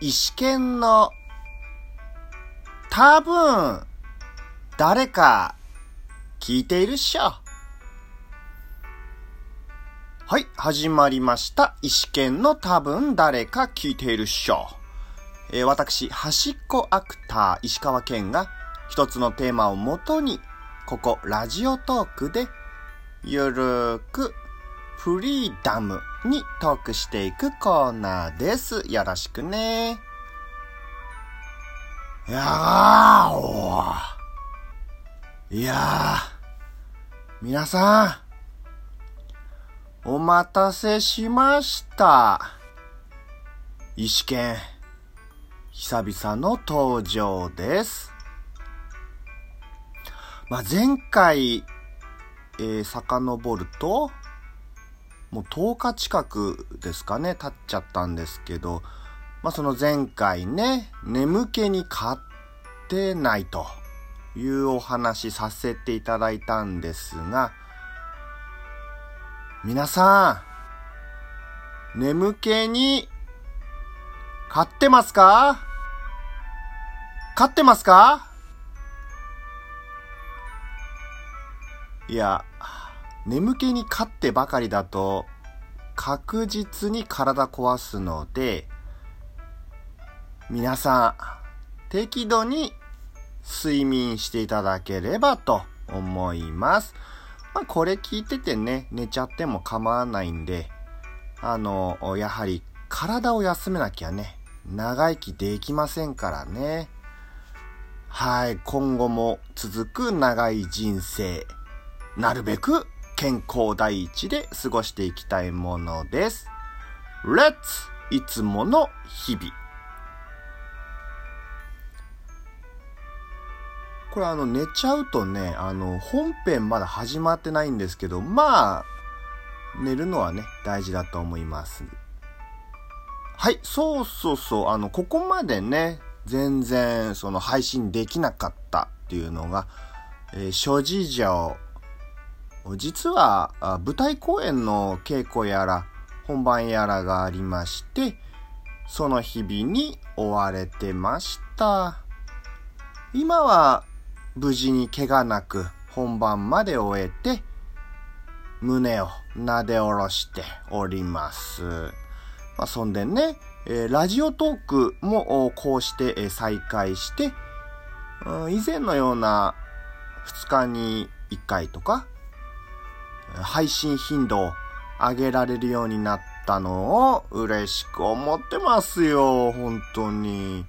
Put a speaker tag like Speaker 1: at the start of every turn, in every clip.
Speaker 1: 石剣の多分誰か聞いているっしょ。はい、始まりました。石剣の多分誰か聞いているっしょ。えー私、端っこアクター石川県が一つのテーマをもとに、ここラジオトークでゆるーくフリーダムにトークしていくコーナーです。よろしくね。いやー、おーいやー、皆さん、お待たせしました。石剣、久々の登場です。まあ、前回、えー、遡ると、もう10日近くですかね、経っちゃったんですけど、まあその前回ね、眠気に勝ってないというお話させていただいたんですが、皆さん、眠気に勝ってますか？勝ってますか？いや、眠気に勝ってばかりだと確実に体壊すので、皆さん、適度に睡眠していただければと思います。まあ、これ聞いててね、寝ちゃっても構わないんで、あの、やはり体を休めなきゃね、長生きできませんからね。はい、今後も続く長い人生、なるべく健康第一で過ごしていきたいものです。レッツいつもの日々。これあの寝ちゃうとね、あの本編まだ始まってないんですけど、まあ、寝るのはね、大事だと思います。はい、そうそうそう、あの、ここまでね、全然その配信できなかったっていうのが、えー諸事情、実は舞台公演の稽古やら本番やらがありましてその日々に追われてました。今は無事に怪我なく本番まで終えて胸を撫で下ろしております、まあ、そんでね、えラジオトークもこうして再開してうん以前のような2日に1回とか配信頻度を上げられるようになったのを嬉しく思ってますよ、本当に。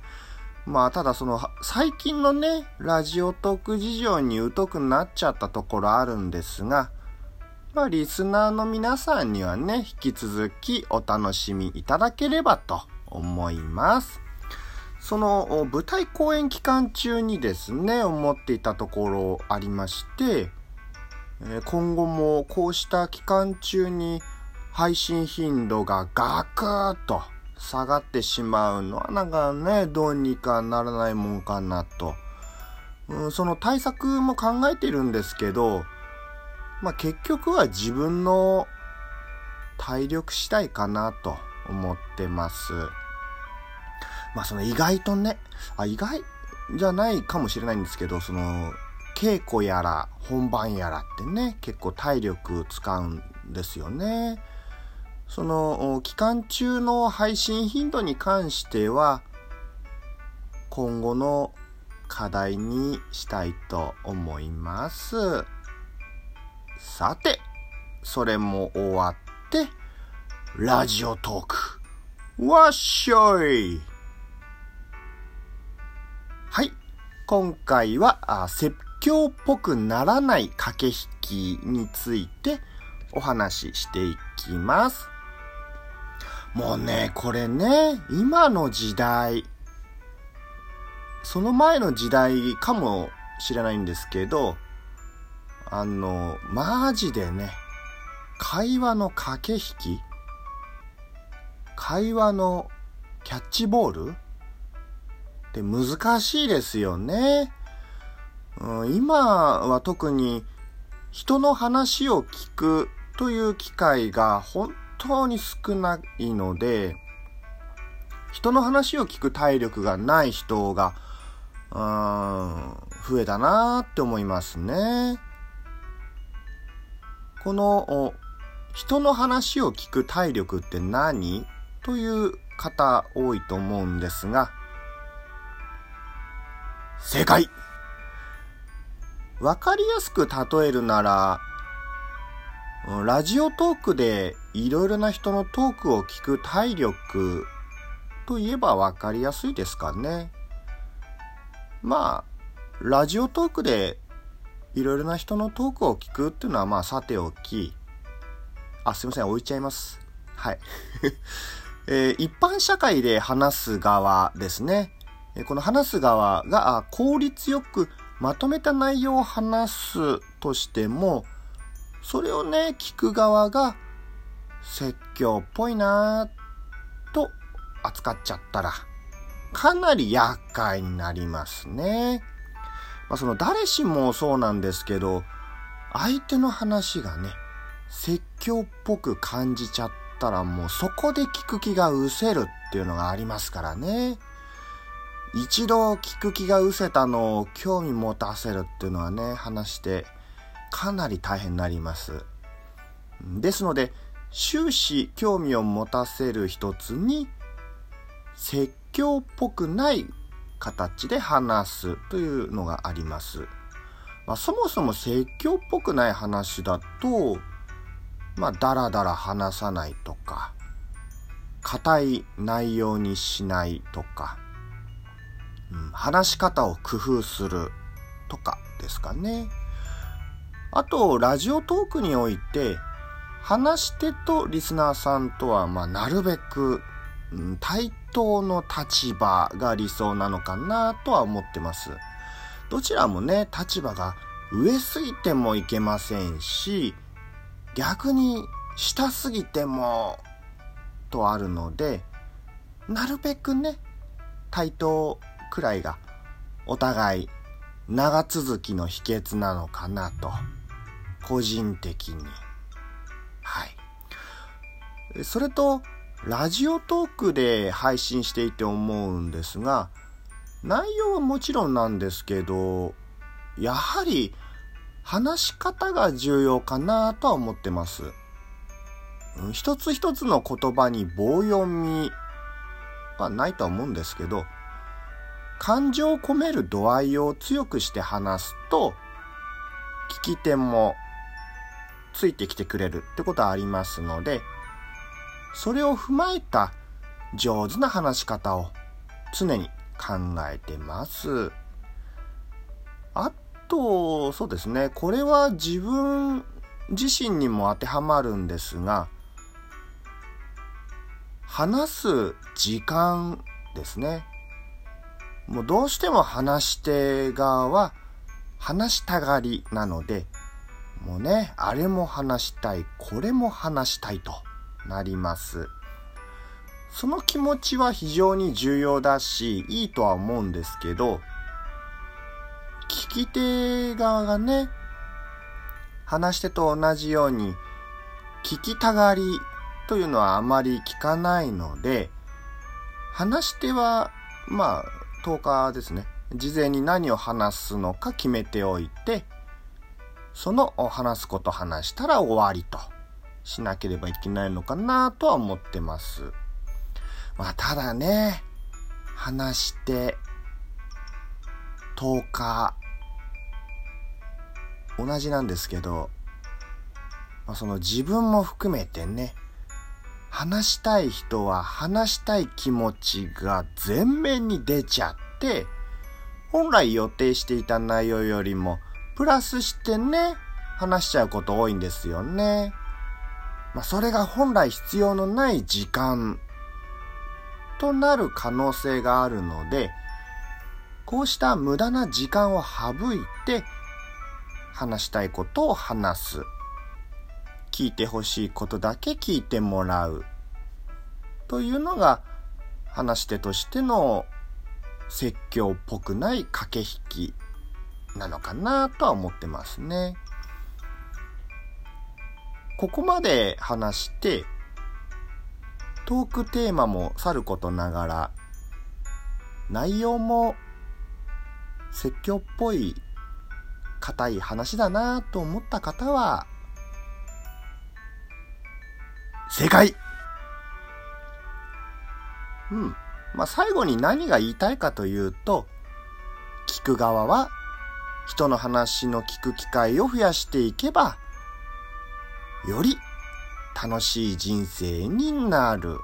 Speaker 1: まあ、ただその、最近のね、ラジオトーク事情に疎くなっちゃったところあるんですが、まあ、リスナーの皆さんにはね、引き続きお楽しみいただければと思います。その舞台公演期間中にですね、思っていたところありまして、今後もこうした期間中に配信頻度がガクッと下がってしまうのはなんかね、どうにかならないもんかなと。うん、その対策も考えてるんですけど、まあ結局は自分の体力次第かなと思ってます。まあその意外とね、あ、意外じゃないかもしれないんですけど、その、稽古やら本番やらってね、結構体力使うんですよね。その、期間中の配信頻度に関しては、今後の課題にしたいと思います。さて、それも終わって、ラジオトーク、わっしょいはい。今回は、あ説教っぽくならない駆け引きについてお話ししていきます。もうね、これね、今の時代、その前の時代かもしれないんですけど、あの、マジでね、会話の駆け引き会話のキャッチボールって難しいですよね。今は特に人の話を聞くという機会が本当に少ないので、人の話を聞く体力がない人が、うーん、増えたなーって思いますね。この、人の話を聞く体力って何？という方多いと思うんですが、正解わかりやすく例えるなら、ラジオトークでいろいろな人のトークを聞く体力といえばわかりやすいですかね。まあ、ラジオトークでいろいろな人のトークを聞くっていうのはまあさておき、あ、すいません、置いちゃいます。はい。えー、一般社会で話す側ですね。この話す側が効率よくまとめた内容を話すとしても、それをね、聞く側が説教っぽいなぁと扱っちゃったら、かなり厄介になりますね。まあ、その誰しもそうなんですけど、相手の話がね、説教っぽく感じちゃったらもうそこで聞く気が失せるっていうのがありますからね。一度聞く気が失せたのを興味持たせるっていうのはね、話してかなり大変になります。ですので、終始興味を持たせる一つに、説教っぽくない形で話すというのがあります。まあ、そもそも説教っぽくない話だと、まあ、だらだら話さないとか、硬い内容にしないとか、話し方を工夫するとかですかね。あと、ラジオトークにおいて、話し手とリスナーさんとは、まあ、なるべく、対等の立場が理想なのかなとは思ってます。どちらもね、立場が上すぎてもいけませんし、逆に下すぎても、とあるので、なるべくね、対等くらいがお互い長続きの秘訣なのかなと、個人的に。はい。それと、ラジオトークで配信していて思うんですが、内容はもちろんなんですけど、やはり話し方が重要かなとは思ってます。一つ一つの言葉に棒読みはないとは思うんですけど、感情を込める度合いを強くして話すと、聞き手もついてきてくれるってことはありますので、それを踏まえた上手な話し方を常に考えてます。あと、そうですね、これは自分自身にも当てはまるんですが、話す時間ですね。もうどうしても話し手側は話したがりなので、もうね、あれも話したい、これも話したいとなります。その気持ちは非常に重要だし、いいとは思うんですけど、聞き手側がね、話し手と同じように、聞きたがりというのはあまり聞かないので、話し手は、まあ、10日ですね。事前に何を話すのか決めておいて、その話すこと話したら終わりとしなければいけないのかなとは思ってます。まあただね、話して10日同じなんですけど、まあ、その自分も含めてね、話したい人は話したい気持ちが前面に出ちゃって、本来予定していた内容よりもプラスしてね、話しちゃうこと多いんですよね。まあ、それが本来必要のない時間となる可能性があるので、こうした無駄な時間を省いて、話したいことを話す。聞いてほしいことだけ聞いてもらう。というのが、話し手としての説教っぽくない駆け引きなのかなとは思ってますね。ここまで話して、トークテーマもさることながら、内容も説教っぽい硬い話だなと思った方は、正解うん。まあ、最後に何が言いたいかというと、聞く側は人の話の聞く機会を増やしていけば、より楽しい人生になる。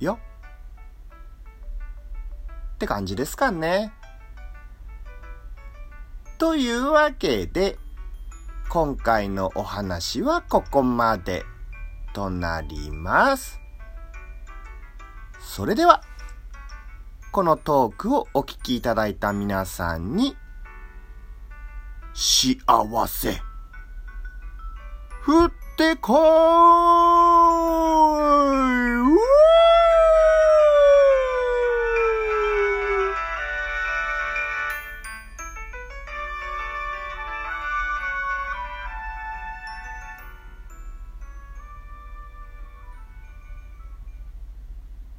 Speaker 1: よ。って感じですかね。というわけで、今回のお話はここまでとなります。それでは、このトークをお聞きいただいた皆さんに、幸せ、降ってこーい